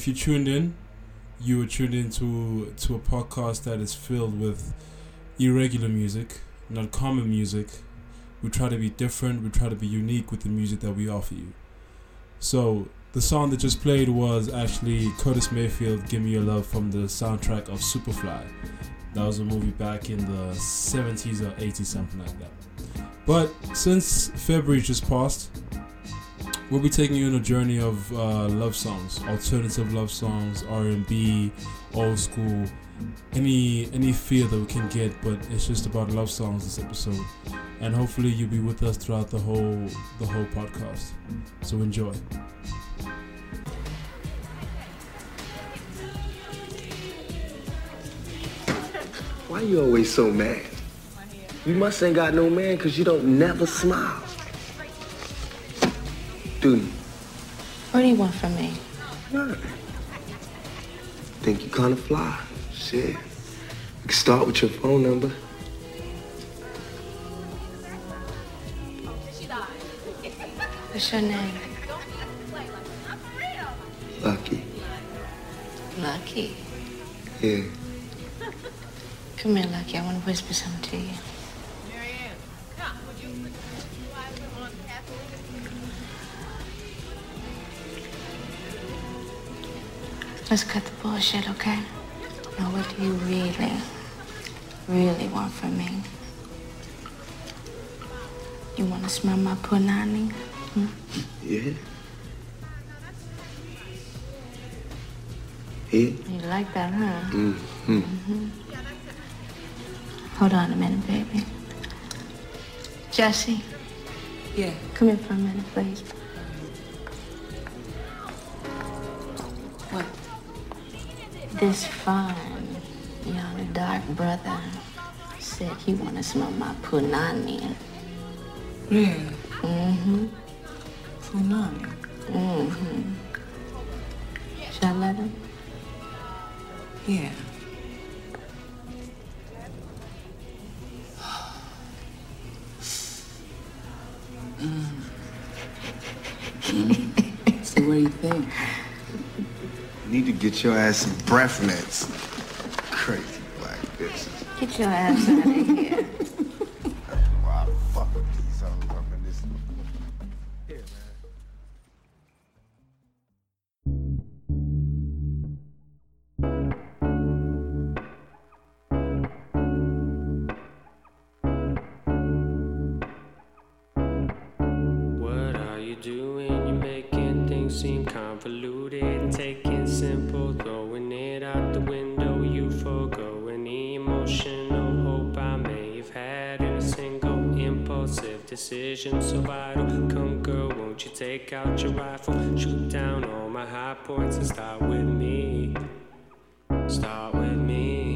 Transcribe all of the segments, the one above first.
if you tuned in, you were tuned into to a podcast that is filled with irregular music, not common music. We try to be different. We try to be unique with the music that we offer you. So the song that just played was actually Curtis Mayfield, "Give Me Your Love" from the soundtrack of Superfly. That was a movie back in the 70s or 80s, something like that. But since February just passed, we'll be taking you on a journey of uh, love songs, alternative love songs, R&B, old school, any any feel that we can get. But it's just about love songs this episode, and hopefully you'll be with us throughout the whole the whole podcast. So enjoy. Why you always so mad? You must ain't got no man because you don't never smile. Do you? What do you want from me? Nothing. Think you kind of fly. Shit. We can start with your phone number. What's your name? Lucky. Lucky. Yeah. Come here, Lucky. I want to whisper something to you. Let's cut the bullshit, okay? Now, what do you really, really want from me? You want to smell my punani? Yeah. Yeah. You like that, huh? Mm-hmm. Hold on a minute, baby. Jesse, Yeah. come here for a minute, please. What? This fine, young, dark brother said he want to smell my punani. Yeah. Mm-hmm. Punani. Mm-hmm. Should I let him? Yeah. Mm. So what do you think? Need to get your ass some breath mints. Crazy black bitches. Get your ass out of here. So vital, come girl, won't you take out your rifle? Shoot down all my high points and start with me. Start with me.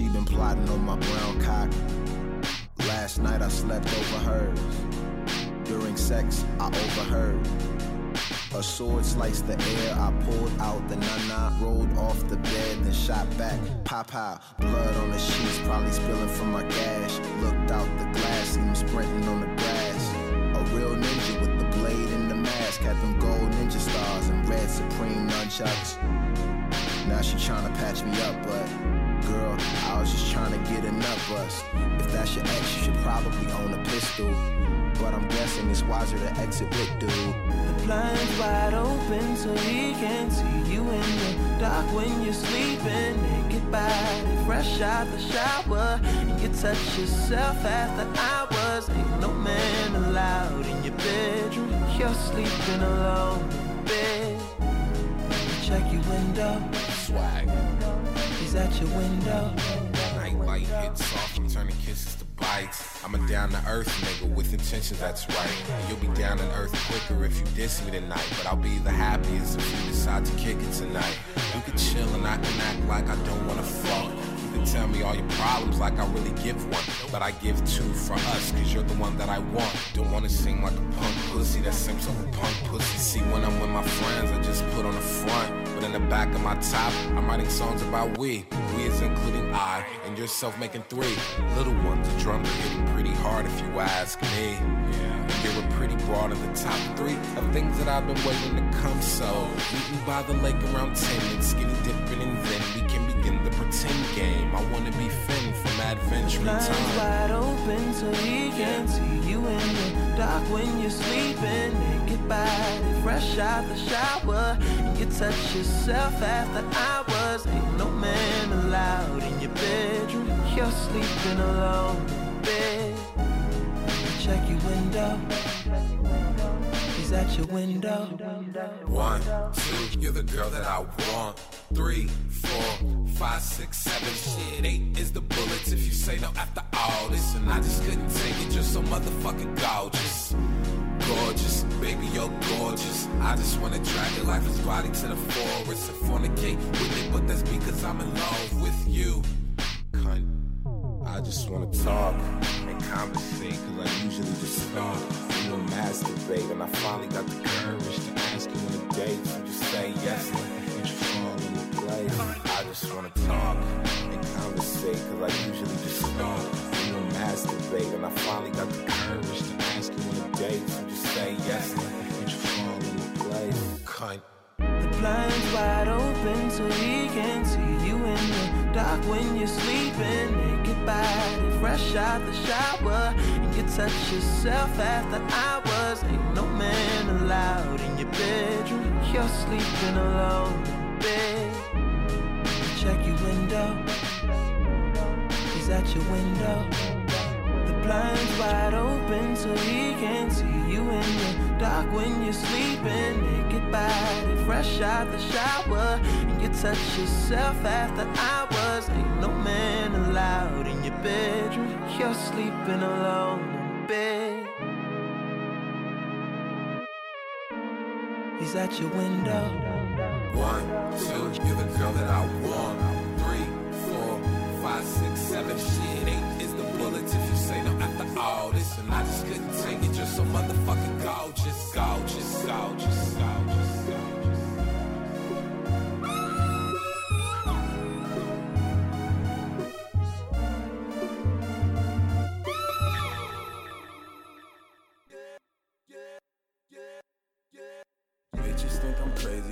She been plotting on my brown cock. Last night I slept over hers. During sex, I overheard. A sword sliced the air. I pulled out the nana, rolled off the bed, then shot back. Pop pow, blood on the sheets, probably spilling from my gash. Looked out the glass, seen him sprinting on the grass. A real ninja with the blade and the mask. Had them gold ninja stars and red supreme nunchucks. Now she tryna patch me up, but girl, I was just tryna get a nut bust. If that's your ex, you should probably own a pistol. But I'm guessing it's wiser to exit with dude. The blinds wide open so he can see you in the dark when you're sleeping. Naked body, fresh out the shower. And you touch yourself after hours. Ain't no man allowed in your bedroom. You're sleeping alone in bed. Check your window. Swag. He's at your window. Hits soft, I'm turning kisses to bites. I'm a down to earth nigga with intentions that's right. You'll be down to earth quicker if you diss me tonight. But I'll be the happiest if you decide to kick it tonight. You can chill and I can act like I don't wanna fuck. Can tell me all your problems like I really give one. But I give two for us, cause you're the one that I want. Don't wanna sing like a punk pussy that seems like a punk pussy. See, when I'm with my friends, I just put on the front. But in the back of my top, I'm writing songs about we. We is including I and yourself making three. Little ones, the drums are hitting pretty hard if you ask me. And you're pretty broad in the top three of things that I've been waiting to come. So, meeting by the lake around 10 and skinny dipping, and then we can the pretend game. I wanna be Finn from Adventure Time. wide open so he can see you in the dark when you're sleeping. Naked body fresh out the shower. And you touch yourself after hours. Ain't no man allowed in your bedroom. You're sleeping alone in bed. Check your window. He's at your window. One, two, you're the girl that I want. Three, four, five, six, seven, shit. Eight is the bullets if you say no after all this. And I just couldn't take it, you're so motherfucking gorgeous. Gorgeous, baby, you're gorgeous. I just wanna drag your lifeless body to the forest and fornicate with it, but that's because I'm in love with you. Just wanna talk and conversate, cause I usually just stop and masturbate. And I finally got the courage to ask you on a date. So just say yes and you fall into place. I just wanna talk and conversate, cause I usually just stop and masturbate. And I finally got the courage to ask you on a date. So just say yes and you fall into place. Cunt. The blinds wide open so he can see you in the dark when you're sleeping. Naked body fresh out the shower. And you touch yourself after hours. Ain't no man allowed in your bedroom. You're sleeping alone bed. Check your window. He's at your window. The blinds wide open so he can see you in the dark when you're sleeping. Naked body fresh out the shower. And you touch yourself after hours. Ain't no man allowed in your bedroom. You're sleeping alone in bed. He's at your window. One, two, you're the girl that I want. Three, four, five, six, seven, shit. Eight is the bullets if you say no after all this. And I just couldn't take it, you're so motherfucking gorgeous, gorgeous, gorgeous,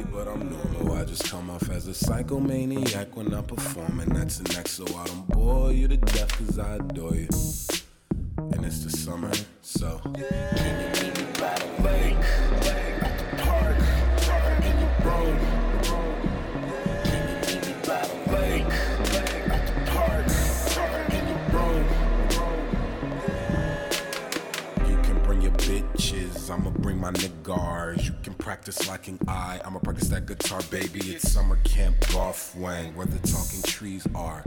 but I'm normal. I just come off as a psychomaniac when I perform, and that's an So I don't bore you to death cause I adore you. And it's the summer, so. Can you meet me by the lake? At the park. I'ma bring my niggas. You can practice locking eye, I'ma practice that guitar, baby. It's summer camp golf wang, where the talking trees are.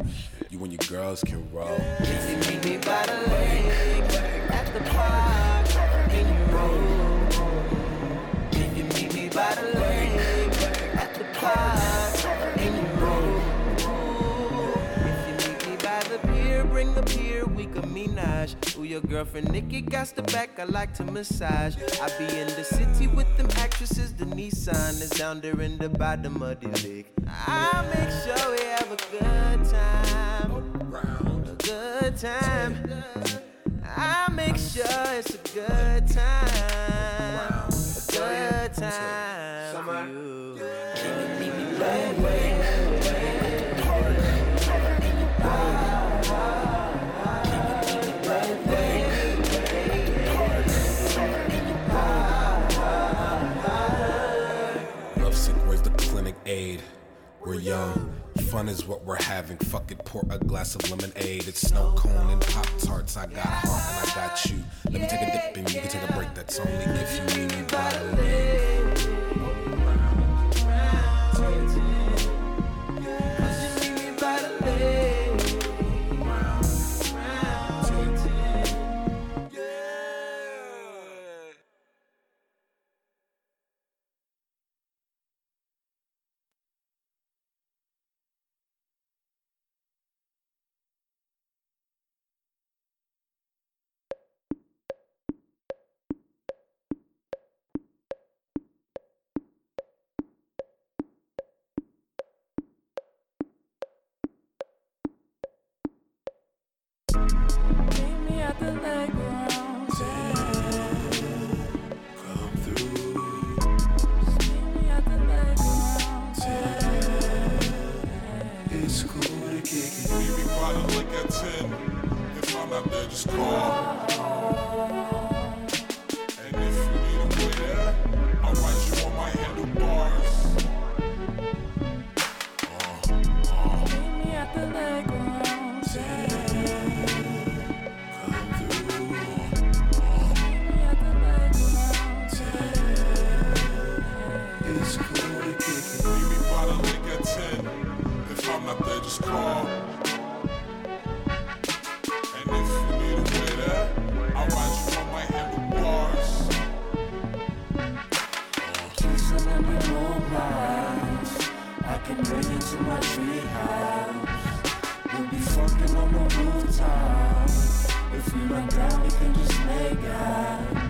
You and your girls can roll. Can you meet me by the lake? At the park, in your room. Can you meet me by the lake? At the park, menage. Ooh, your girlfriend Nikki got the back, I like to massage. I be in the city with them actresses, the Nissan is down there in the bottom of the lake. I'll make sure we have a good time. A good time. I'll make sure it's a good time. A good time young. Fun is what we're having. Fuck it, pour a glass of lemonade. It's snow cone and pop tarts. I got heart and I got you. Let me take a dip and you can take a break. That's only if you meet me by bring it to my treehouse. We'll be fucking on the rooftop. If you're not down, we can just make out.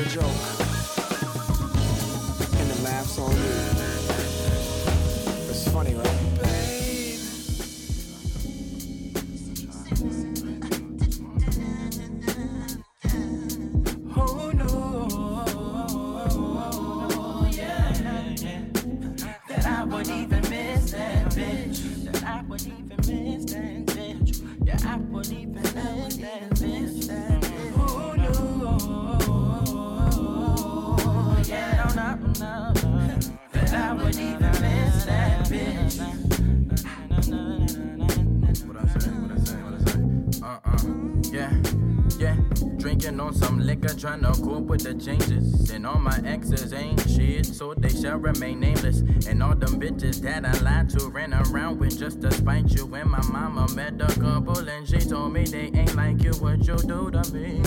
A joke, you. And my mama met a couple and she told me they ain't like you, what you do to me.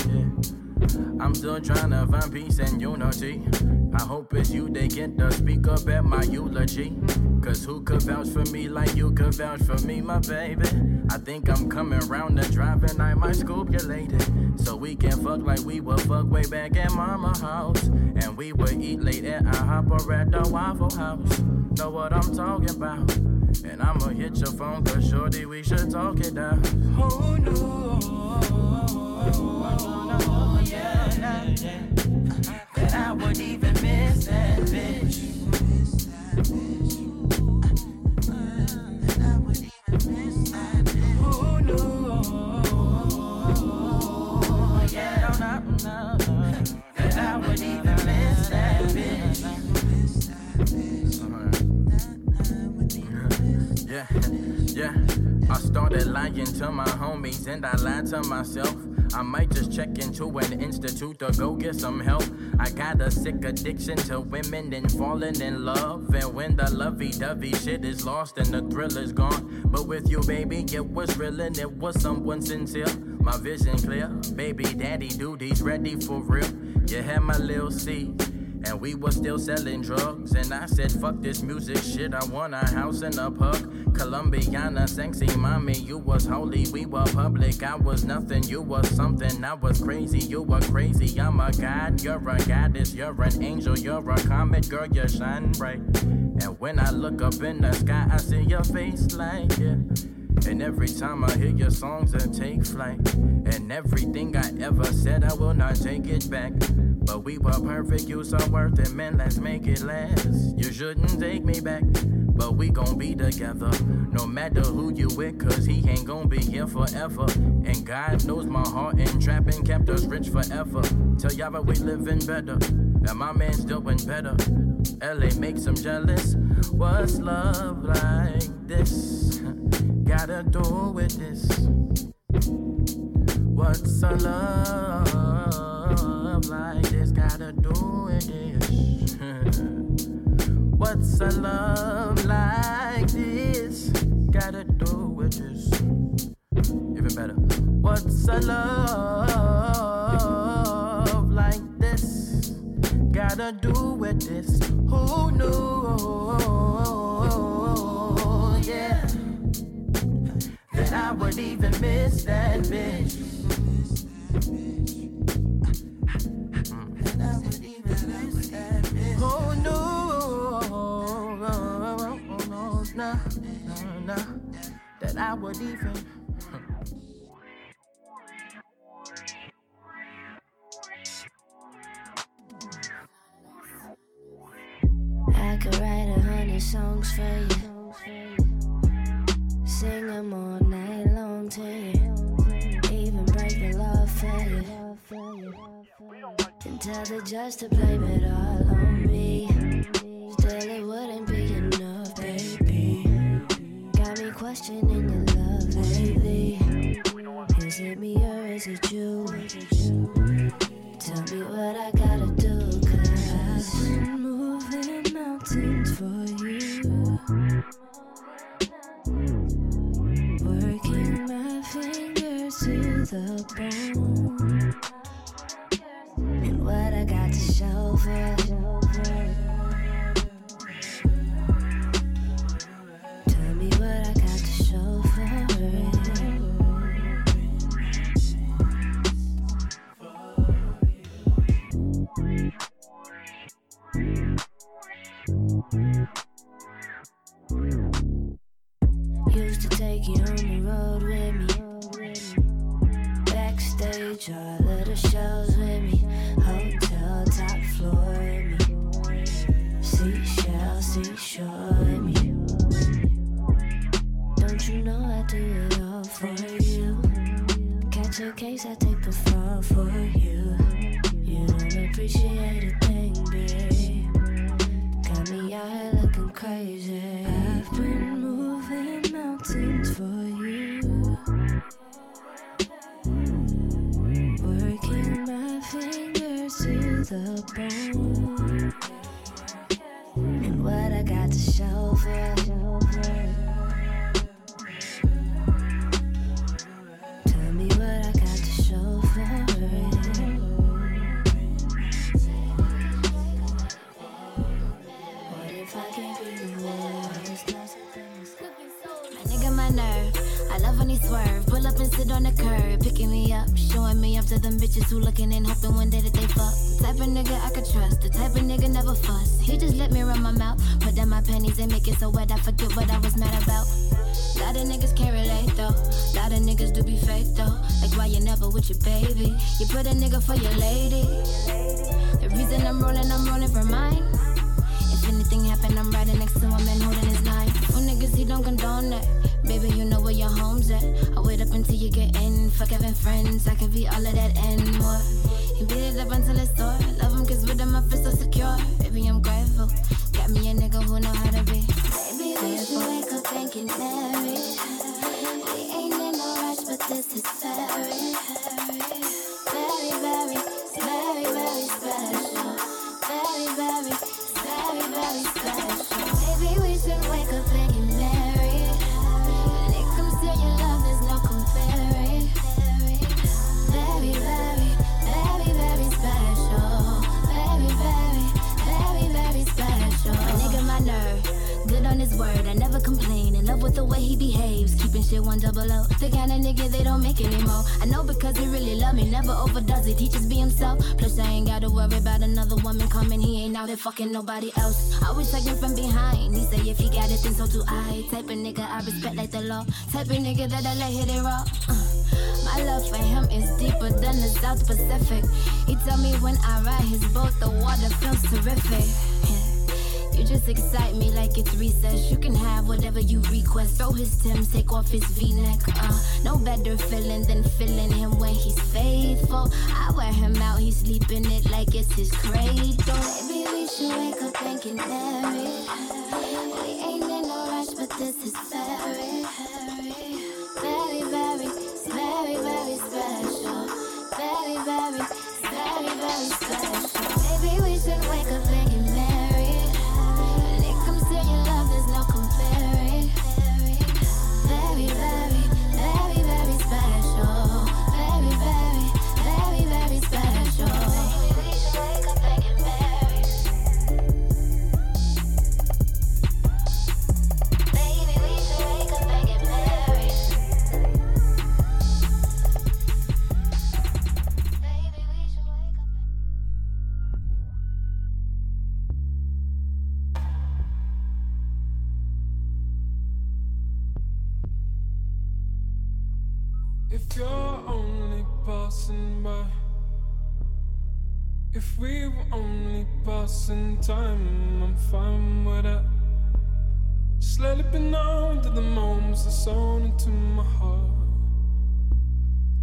I'm still trying to find peace and unity. I hope it's you they get to speak up at my eulogy. Cause who could vouch for me like you could vouch for me, my baby? I think I'm coming round the drive and I might scoop you later. So we can fuck like we would fuck way back at mama house. And we would eat late at IHOP or at the Waffle House. Know what I'm talking about? And I'ma hit your phone cause shorty we should talk it out. Oh no, yeah, yeah. That I would even miss that bitch. Lying to my homies and I lied to myself. I might just check into an institute to go get some help. I got a sick addiction to women and falling in love. And when the lovey dovey shit is lost and the thrill is gone. But with you, baby, it was real and it was someone sincere. My vision clear, baby daddy duties ready for real. You had my little seed. And we were still selling drugs. And I said, fuck this music shit. I want a house and a pug. Colombiana, sexy mommy, you was holy. We were public. I was nothing. You was something. I was crazy. You were crazy. I'm a god. You're a goddess. You're an angel. You're a comet. Girl, you shine bright. And when I look up in the sky, I see your face like yeah. And every time I hear your songs, I take flight. And everything I ever said, I will not take it back. But we were perfect, you so worth it, man. Let's make it last. You shouldn't take me back, but we gon' be together. No matter who you with, cause he ain't gon' be here forever. And God knows my heart and trapping kept us rich forever. Tell y'all that we living better, and my man's doing better. LA makes him jealous. What's love like this? Gotta do with this. What's a love like this? Gotta do with this. What's a love like this? Gotta do with this. Even better. What's a love like this? Gotta do with this. Who knew? Yeah that I would even miss that bitch. Oh no, no, no, that I would even. I could write a hundred songs for you. Sing them all night long to you. Even break the law for you. And tell the judge to blame it all on me. Still, it wouldn't be enough, baby. Got me questioning your love lately. Is it me or is it you? Tell me what I gotta do, cause I've been moving mountains for you. The bone. And what I got to show for Very, very, very, special. Baby, we should wake up and word, I never complain. In love with the way he behaves, keeping shit one double O. The kind of nigga they don't make anymore. I know because he really love me, never overdoes it. He just be himself. Plus I ain't gotta worry about another woman coming. He ain't out here fucking nobody else. Always I from behind. He say if he got it, then so do I. Type of nigga I respect like the law. Type of nigga that I let hit it raw. Uh. My love for him is deeper than the South Pacific. He tell me when I ride his boat, the water feels terrific. You just excite me like it's recess. You can have whatever you request. Throw his Timbs, take off his V-neck. Uh, no better feeling than feeling him when he's faithful. I wear him out, he's sleeping it like it's his cradle. Baby, we should wake up and get married. We ain't in no rush, but this is very, very, very, very, very special. Very, very, very, very special. Baby, we should wake up and passing time, I'm fine with that. Just let it be known that the moments are sewn into my heart.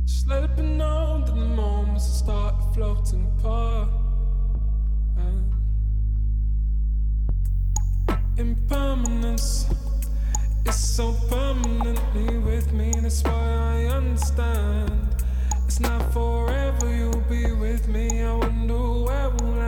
Just let it be known that the moments are start floating apart. And impermanence is so permanently with me. That's why I understand. It's not forever you'll be with me. I wonder where we'll land.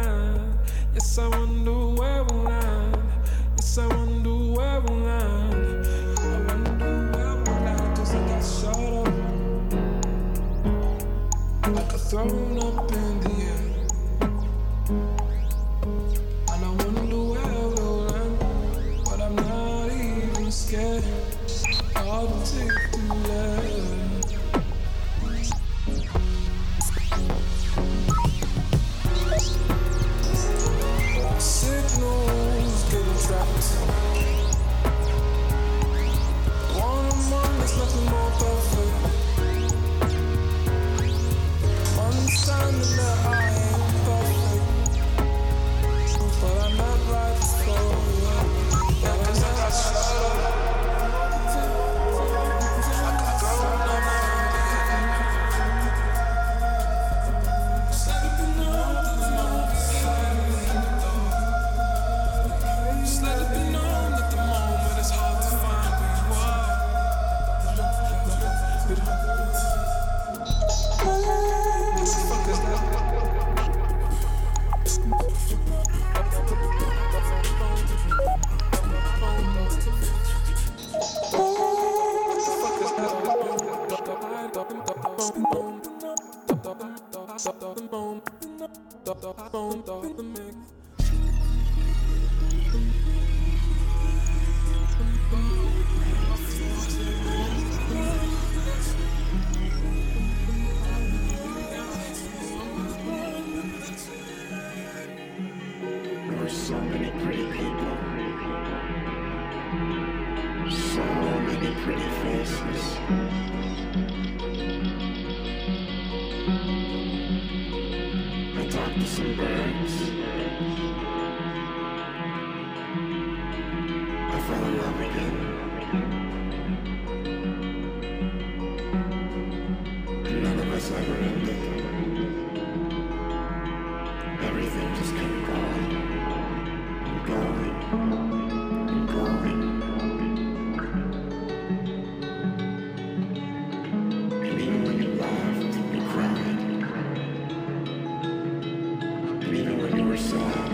Even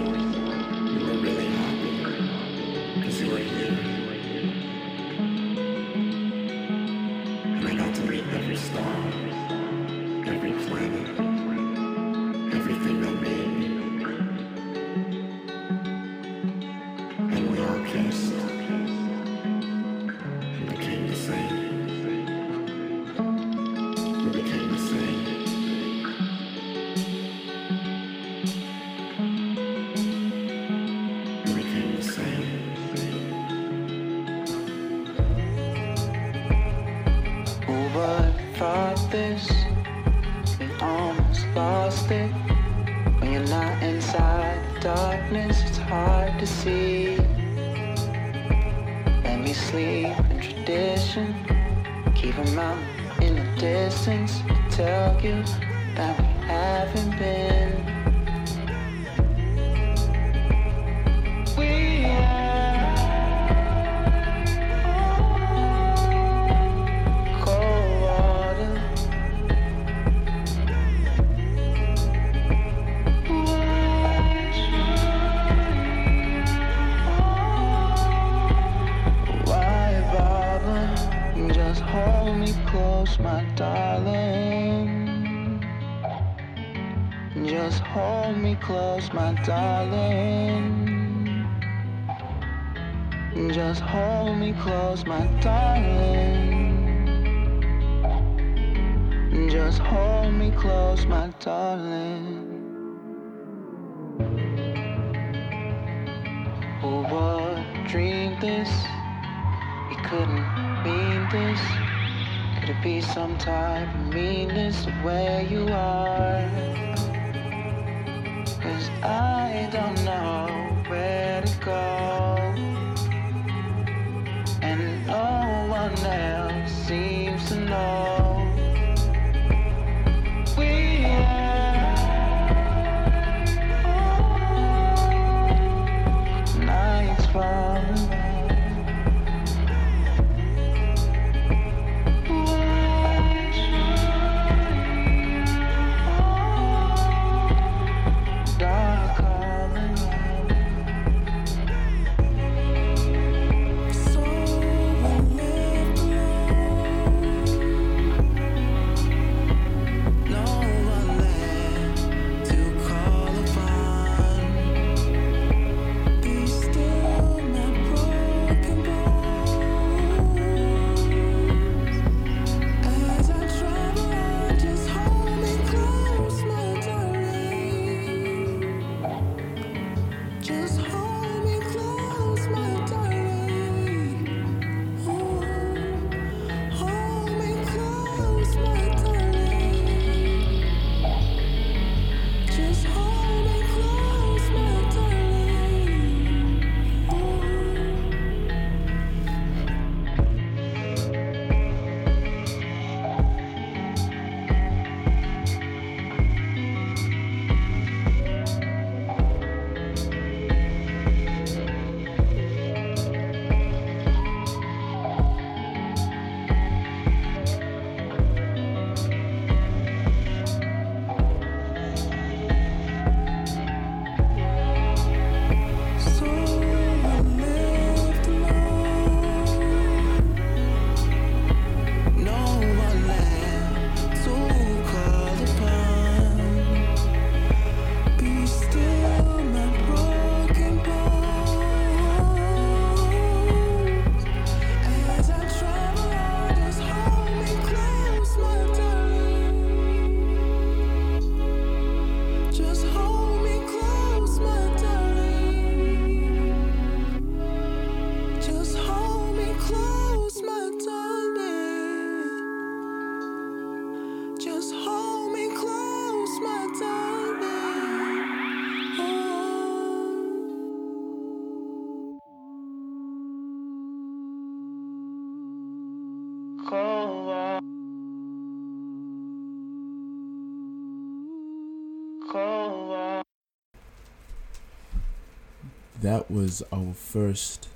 that was our first.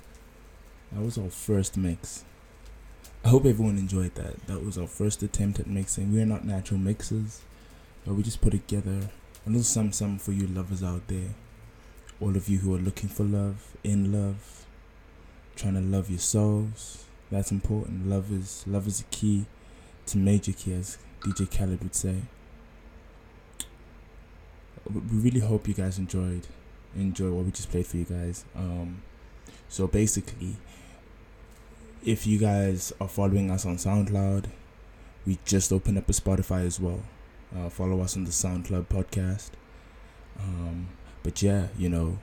That was our first mix. I hope everyone enjoyed that. That was our first attempt at mixing. We're not natural mixers, but we just put together a little something, something for you lovers out there. All of you who are looking for love, in love, trying to love yourselves. That's important. Love is love is a key to major key, as DJ Khaled would say. We we really hope you guys enjoyed enjoy what we just played for you guys. Um, so basically, if you guys are following us on SoundCloud, we just opened up a Spotify as well. Uh, follow us on the SoundClub podcast. Um, but yeah, you know,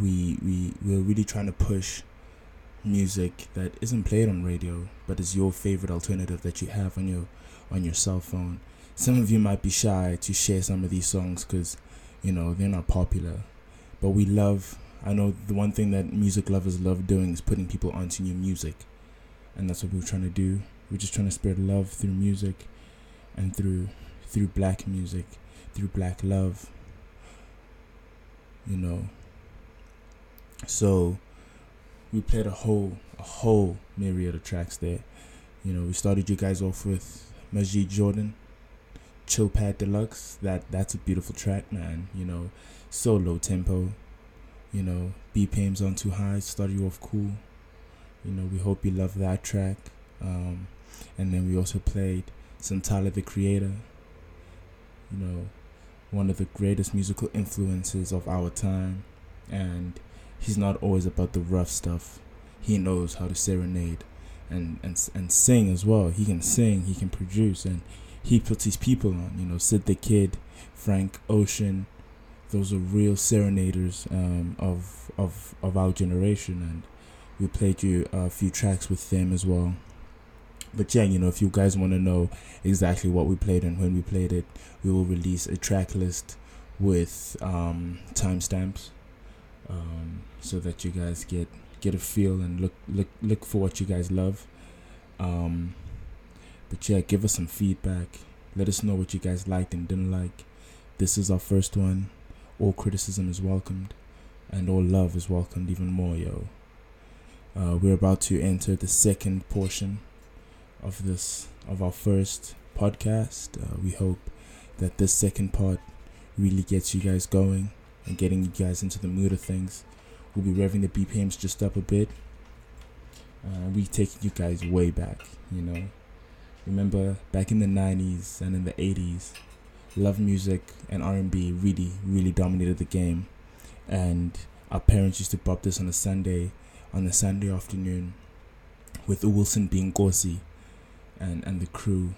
we we we're really trying to push music that isn't played on radio, but is your favorite alternative that you have on your on your cell phone. Some of you might be shy to share some of these songs because you know they're not popular, but we love. I know the one thing that music lovers love doing is putting people onto new music, and that's what we're trying to do. We're just trying to spread love through music, and through through black music, through black love. You know. So we played a whole a whole myriad of tracks there. You know, we started you guys off with Majid Jordan, Chill Pad Deluxe. That that's a beautiful track, man. You know, so low tempo. You know, BPMs on too high. start you off cool. You know, we hope you love that track. Um, and then we also played Tyler the Creator. You know, one of the greatest musical influences of our time, and he's not always about the rough stuff. He knows how to serenade and, and and sing as well. He can sing, he can produce, and he puts his people on. You know, Syd tha Kyd, Frank Ocean, those are real serenaders um, of of of our generation, and we played you a few tracks with them as well. But yeah, you know, if you guys want to know exactly what we played and when we played it, we will release a track list with um, timestamps um, so that you guys get get a feel and look look look for what you guys love. Um, but yeah, give us some feedback. Let us know what you guys liked and didn't like. This is our first one. All criticism is welcomed, and all love is welcomed even more, yo. Uh, we're about to enter the second portion of this of our first podcast. Uh, we hope that this second part really gets you guys going and getting you guys into the mood of things. We'll be revving the BPMs just up a bit. Uh, we taking you guys way back, you know. Remember back in the '90s and in the '80s, love music and R&B really, really dominated the game, and our parents used to pop this on a Sunday, on a Sunday afternoon, with Wilson being Gosi, and and the crew.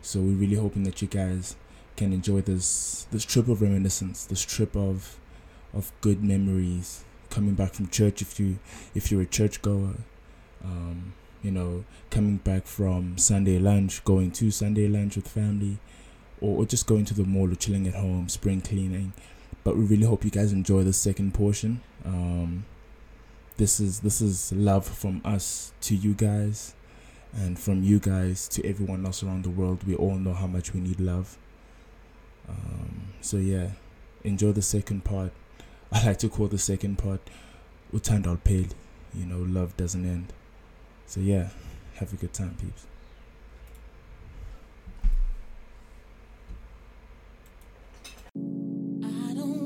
So we're really hoping that you guys can enjoy this this trip of reminiscence, this trip of of good memories coming back from church if you if you're a churchgoer. Um, you know, coming back from Sunday lunch, going to Sunday lunch with family, or, or just going to the mall or chilling at home, spring cleaning. But we really hope you guys enjoy the second portion. Um, this is this is love from us to you guys, and from you guys to everyone else around the world. We all know how much we need love. Um, so yeah, enjoy the second part. I like to call the second part Utandal Pale. You know, love doesn't end. So yeah, have a good time, peeps. I don't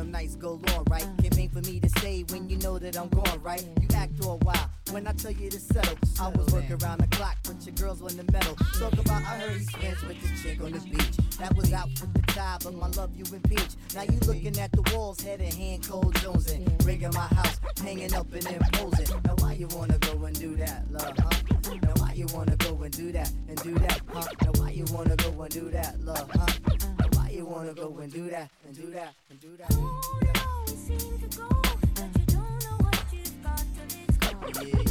Platinum nights galore, right? Can't for me to say when you know that I'm gone, right? You act all wild when I tell you to settle. I was working around the clock, but your girls won the metal. Talk about I heard he spins with the chick on the beach. That was out with the tie, but my love you impeach. Now you looking at the walls, head and hand, cold Jones in. Rigging my house, hanging up and imposing. Now why you wanna go and do that, love, huh? Now why you wanna go and do that, and do that, huh? Now why you wanna go and do that, love, huh? you wanna go and do that, and do that, and do that. Always seem to go, but you don't know what you've got till it's gone. Yeah.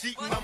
Cheating.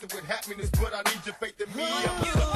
with happiness, but I need your faith in me.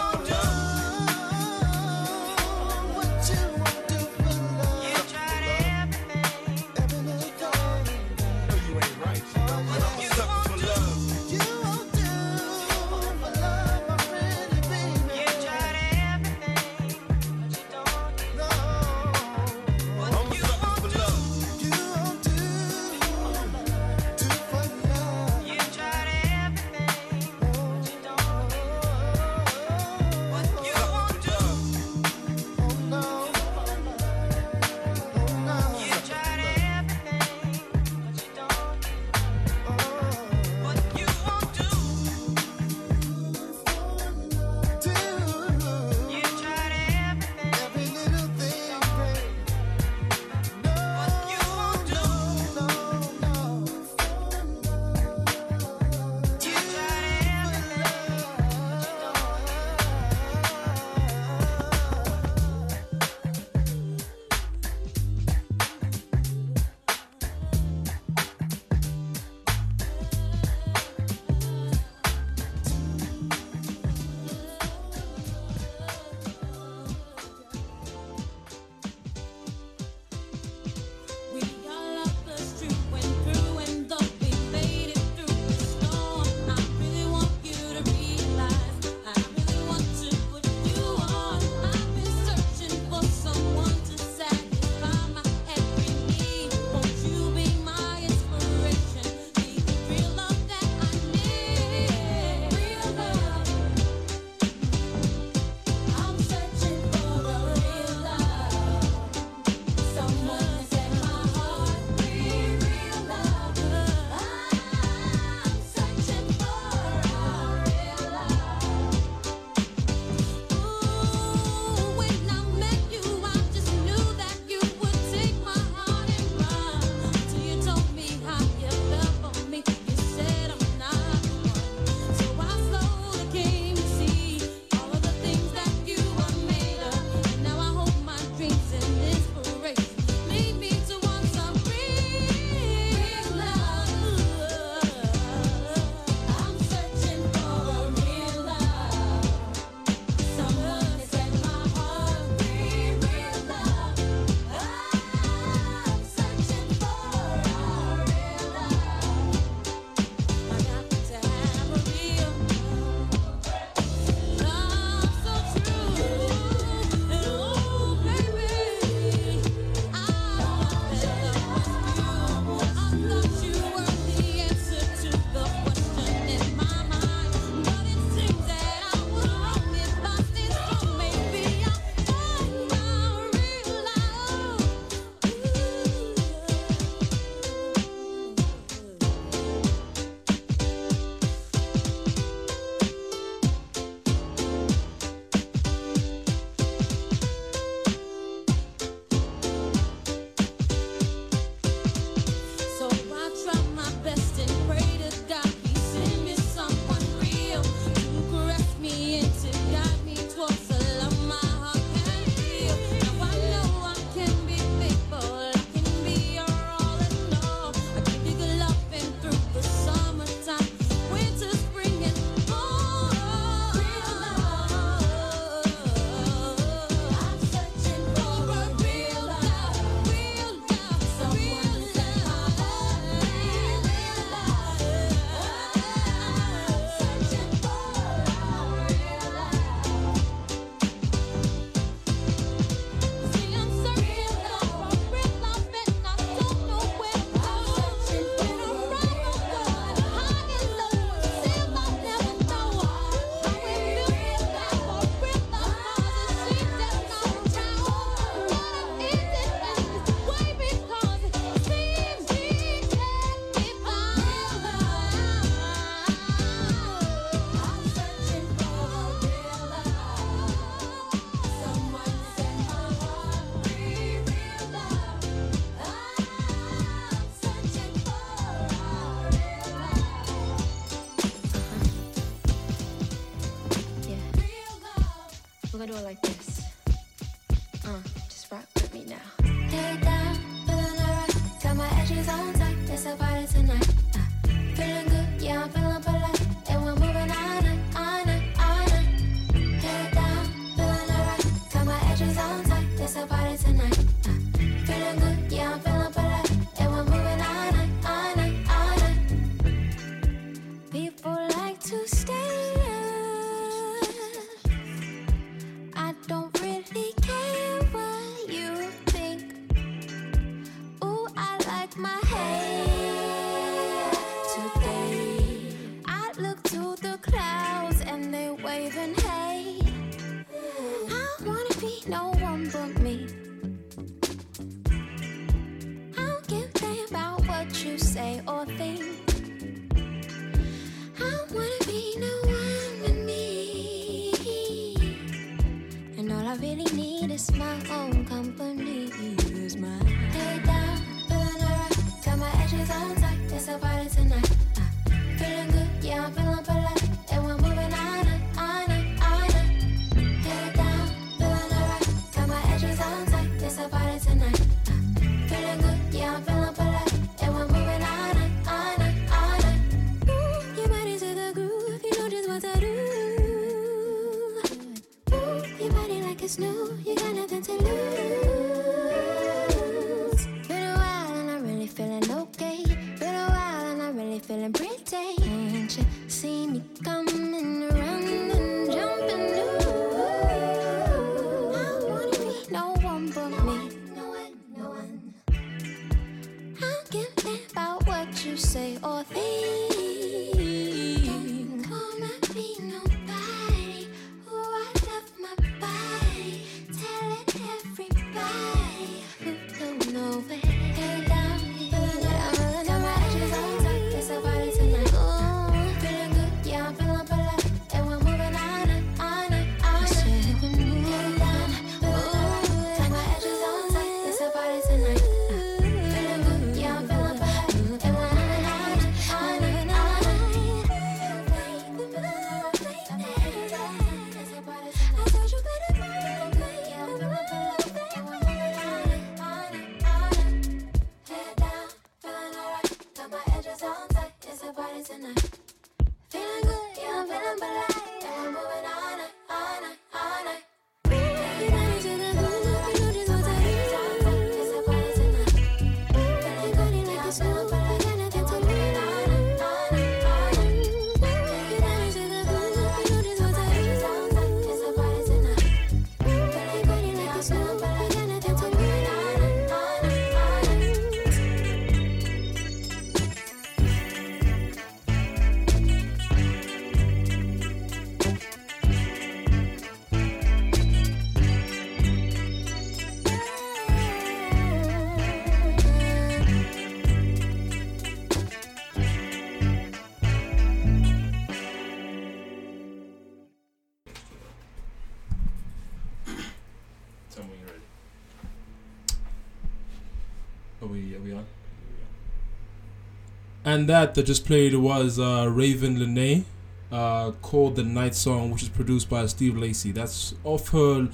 And that that just played was uh, Ravyn Lenae, uh, called the Night Song, which is produced by Steve Lacy. That's off her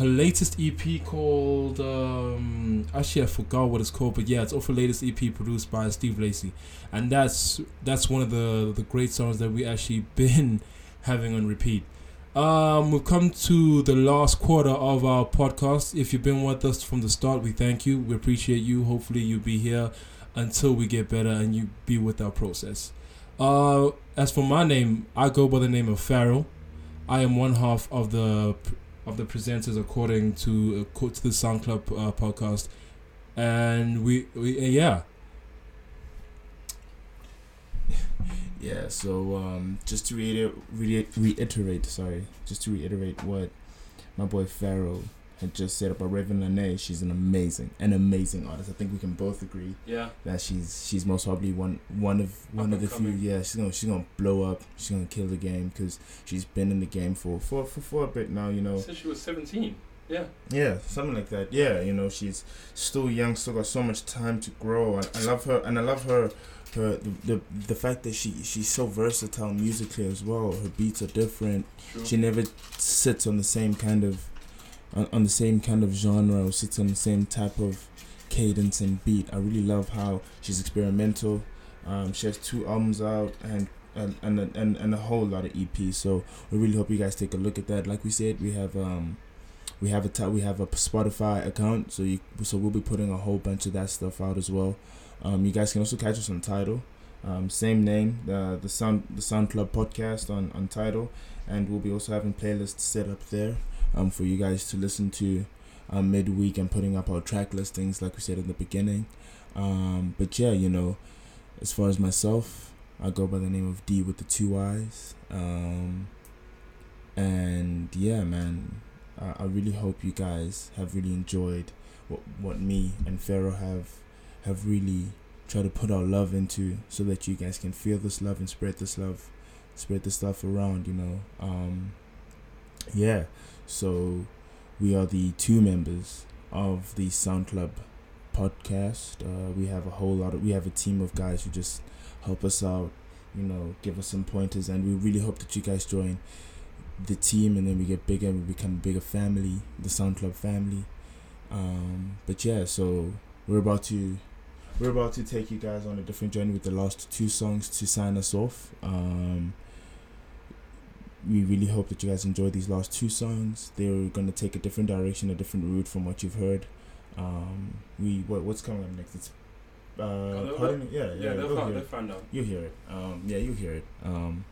her latest EP called um, actually I forgot what it's called, but yeah, it's off her latest EP produced by Steve Lacy, and that's that's one of the the great songs that we actually been having on repeat. Um, we've come to the last quarter of our podcast. If you've been with us from the start, we thank you. We appreciate you. Hopefully, you'll be here until we get better and you be with our process. Uh, as for my name, I go by the name of Pharaoh. I am one half of the of the presenters according to uh, to the Sound Club uh, podcast, and we, we uh, yeah. Yeah, so um, just to reiterate, re- reiterate, sorry, just to reiterate what my boy Pharaoh had just said about Ravyn Lenae, she's an amazing, an amazing artist. I think we can both agree. Yeah. That she's she's most probably one one of one of the and few. Yeah, she's gonna she's gonna blow up. She's gonna kill the game because she's been in the game for for for, for a bit now. You know. Since she was seventeen. Yeah. Yeah, something like that. Yeah, you know, she's still young, still got so much time to grow. And I love her, and I love her, her the the, the fact that she she's so versatile musically as well. Her beats are different. True. She never sits on the same kind of on, on the same kind of genre or sits on the same type of cadence and beat. I really love how she's experimental. Um, she has two albums out and and, and and and a whole lot of EPs. So we really hope you guys take a look at that. Like we said, we have um we have a t- we have a Spotify account, so you so we'll be putting a whole bunch of that stuff out as well. Um, you guys can also catch us on Tidal, um, same name, the the Sound the Sound Club podcast on on Tidal, and we'll be also having playlists set up there, um, for you guys to listen to, um, midweek and putting up our track listings like we said in the beginning, um, but yeah, you know, as far as myself, I go by the name of D with the two eyes, um, and yeah, man, I, I really hope you guys have really enjoyed what what me and Pharaoh have have really tried to put our love into so that you guys can feel this love and spread this love spread this stuff around you know. Um yeah so we are the two members of the sound club podcast. Uh, we have a whole lot of we have a team of guys who just help us out you know give us some pointers. And we really hope that you guys join the team and then we get bigger and we become a bigger family the sound club family. Um but yeah so we're about to we're about to take you guys on a different journey with the last two songs to sign us off. Um we really hope that you guys enjoy these last two songs. They're going to take a different direction a different route from what you've heard. Um we what, what's coming up next? It's uh they'll- pardon me? yeah yeah, yeah, they'll you'll find- hear they'll find out. you hear it. Um yeah you hear it. Um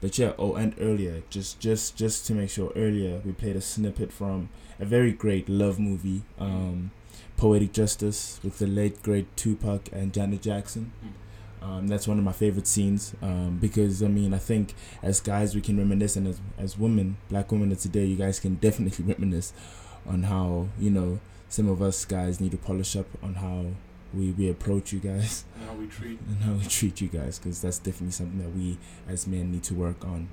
but yeah oh and earlier just just just to make sure earlier we played a snippet from a very great love movie um poetic justice with the late great tupac and janet jackson um, that's one of my favorite scenes um, because I mean I think as guys we can reminisce and as as women black women of today you guys can definitely reminisce on how you know some of us guys need to polish up on how we, we approach you guys. And how we treat- and how we treat you guys because that's definitely something that we as men need to work on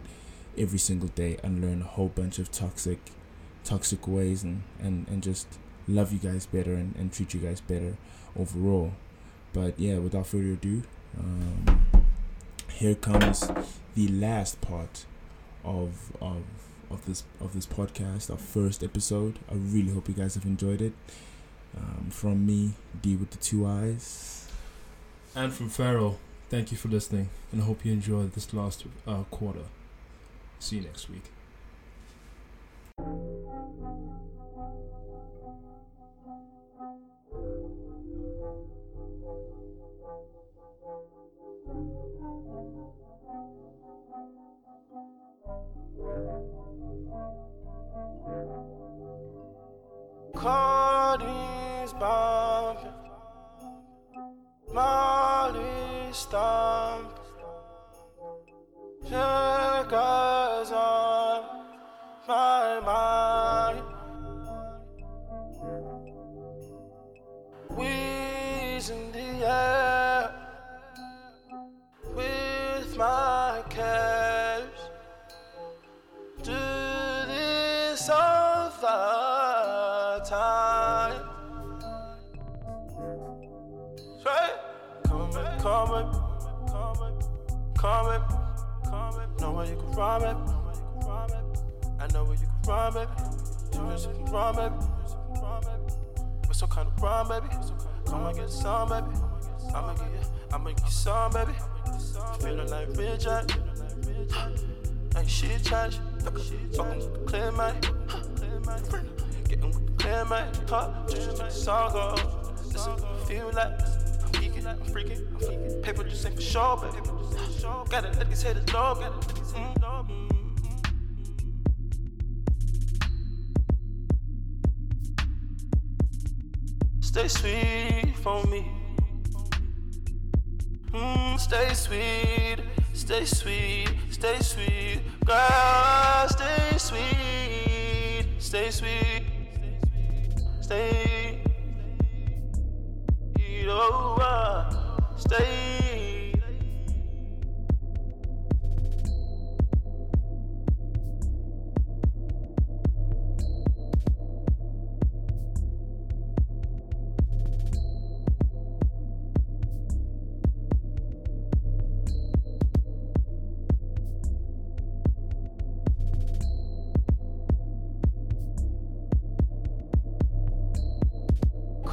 every single day and learn a whole bunch of toxic toxic ways and, and, and just love you guys better and, and treat you guys better overall. But yeah without further ado um, here comes the last part of of of this of this podcast our first episode i really hope you guys have enjoyed it um, from me d with the two eyes And from Pharaoh, thank you for listening, and I hope you enjoyed this last uh, quarter. See you next week.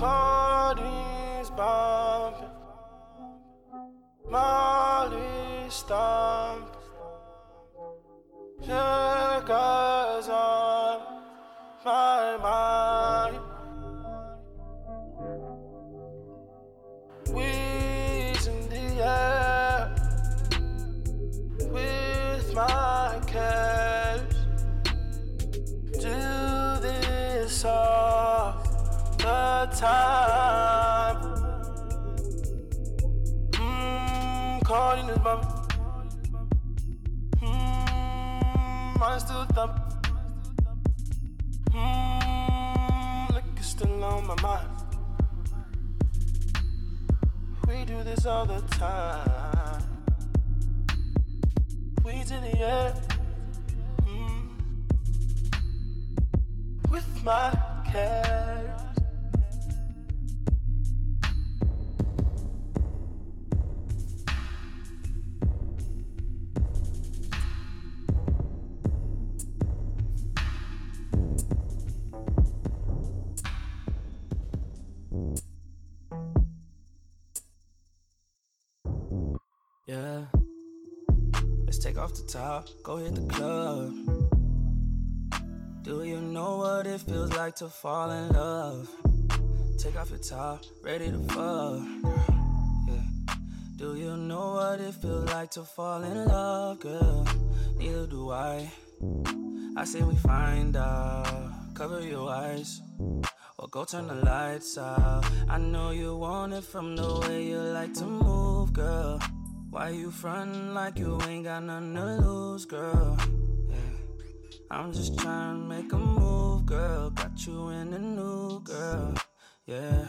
Cody's bumping. Molly stomp. This all the time. Weeds in the air. Mm. With my cares. Top, go hit the club. Do you know what it feels like to fall in love? Take off your top, ready to fuck. Yeah. Do you know what it feels like to fall in love, girl? Neither do I. I say we find out, cover your eyes. Or go turn the lights out. I know you want it from the way you like to move, girl. Why you frontin' like you ain't got nothing to lose, girl? Yeah. I'm just trying to make a move, girl. Got you in the new, girl. Yeah.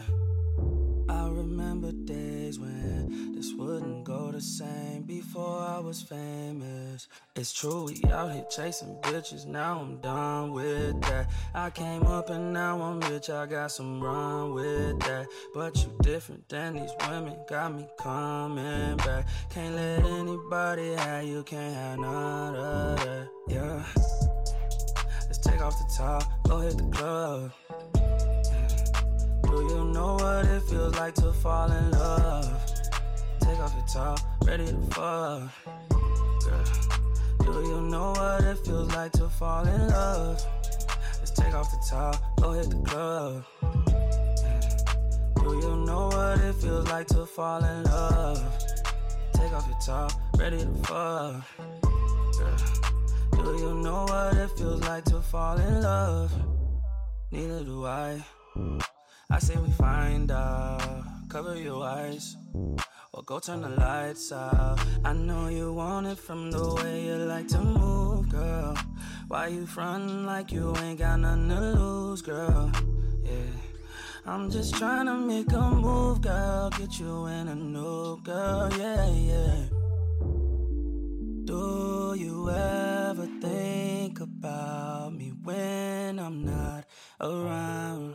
I remember days when this wouldn't go the same before I was famous. It's true, we out here chasing bitches. Now I'm done with that. I came up and now I'm rich. I got some run with that. But you different than these women. Got me coming back. Can't let anybody have you. Can't have none of that. Yeah. Let's take off the top. Go hit the club. Do you know what it feels like to fall in love? Off your top, ready to fuck. Girl, do you know what it feels like to fall in love? Let's take off the top, go hit the club. Do you know what it feels like to fall in love? Take off your top, ready to fuck. Girl, do you know what it feels like to fall in love? Neither do I. I say we find out, cover your eyes, or go turn the lights out. I know you want it from the way you like to move, girl. Why you frontin' like you ain't got nothing to lose, girl? Yeah. I'm just trying to make a move, girl. Get you in a new girl, yeah, yeah. Do you ever think about me when I'm not around?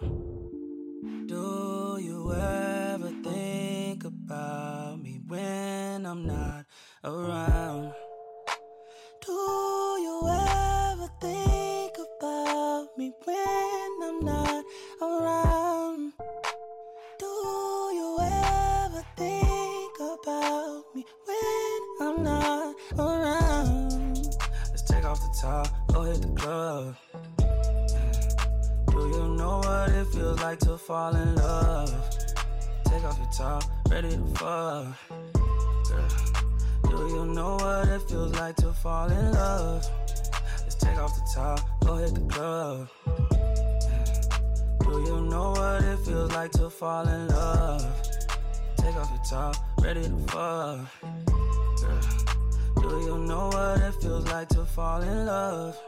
Do you ever think about when I'm not around? Do you ever think about me when I'm not around? Do you ever think about me when I'm not around? Let's take off the top, go hit the club. Do you know what it feels like to fall in love? Take off your top, ready to fuck. Girl, do you know what it feels like to fall in love? Let's take off the top, go hit the club. Do you know what it feels like to fall in love? Take off your top, ready to fuck. Girl, do you know what it feels like to fall in love?